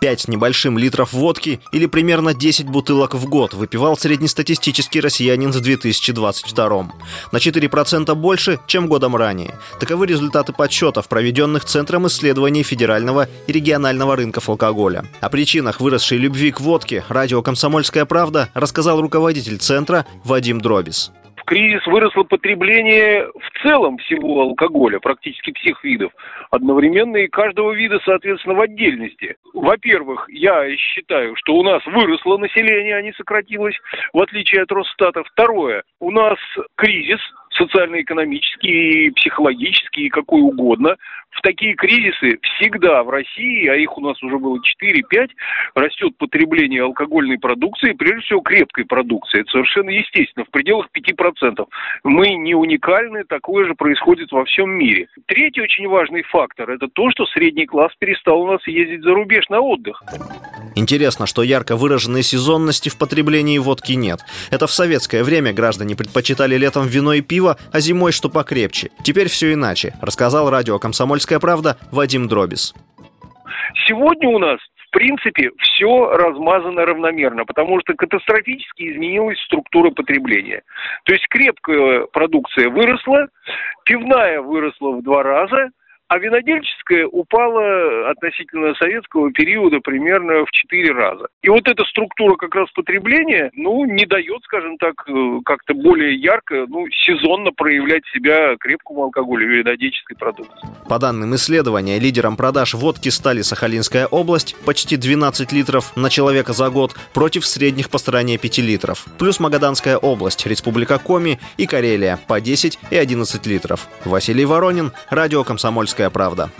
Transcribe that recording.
5 с небольшим литров водки или примерно 10 бутылок в год выпивал среднестатистический россиянин в 2022 На 4% больше, чем годом ранее. Таковы результаты подсчетов, проведенных Центром исследований федерального и регионального рынков алкоголя. О причинах выросшей любви к водке радио «Комсомольская правда» рассказал руководитель Центра Вадим Дробис кризис выросло потребление в целом всего алкоголя, практически всех видов, одновременно и каждого вида, соответственно, в отдельности. Во-первых, я считаю, что у нас выросло население, а не сократилось, в отличие от Росстата. Второе, у нас кризис, социально-экономический, психологический, какой угодно. В такие кризисы всегда в России, а их у нас уже было 4-5, растет потребление алкогольной продукции, прежде всего крепкой продукции. Это совершенно естественно, в пределах 5%. Мы не уникальны, такое же происходит во всем мире. Третий очень важный фактор – это то, что средний класс перестал у нас ездить за рубеж на отдых. Интересно, что ярко выраженной сезонности в потреблении водки нет. Это в советское время граждане предпочитали летом вино и пиво, а зимой что покрепче. Теперь все иначе, рассказал радио «Комсомольская правда» Вадим Дробис. Сегодня у нас в принципе, все размазано равномерно, потому что катастрофически изменилась структура потребления. То есть крепкая продукция выросла, пивная выросла в два раза, а винодельческая упала относительно советского периода примерно в 4 раза. И вот эта структура как раз потребления, ну, не дает, скажем так, э, как-то более ярко, ну, сезонно проявлять себя крепкому алкоголю и винодельческой продукции. По данным исследования, лидером продаж водки стали Сахалинская область, почти 12 литров на человека за год, против средних по стране 5 литров. Плюс Магаданская область, Республика Коми и Карелия по 10 и 11 литров. Василий Воронин, Радио «Комсомольская правда».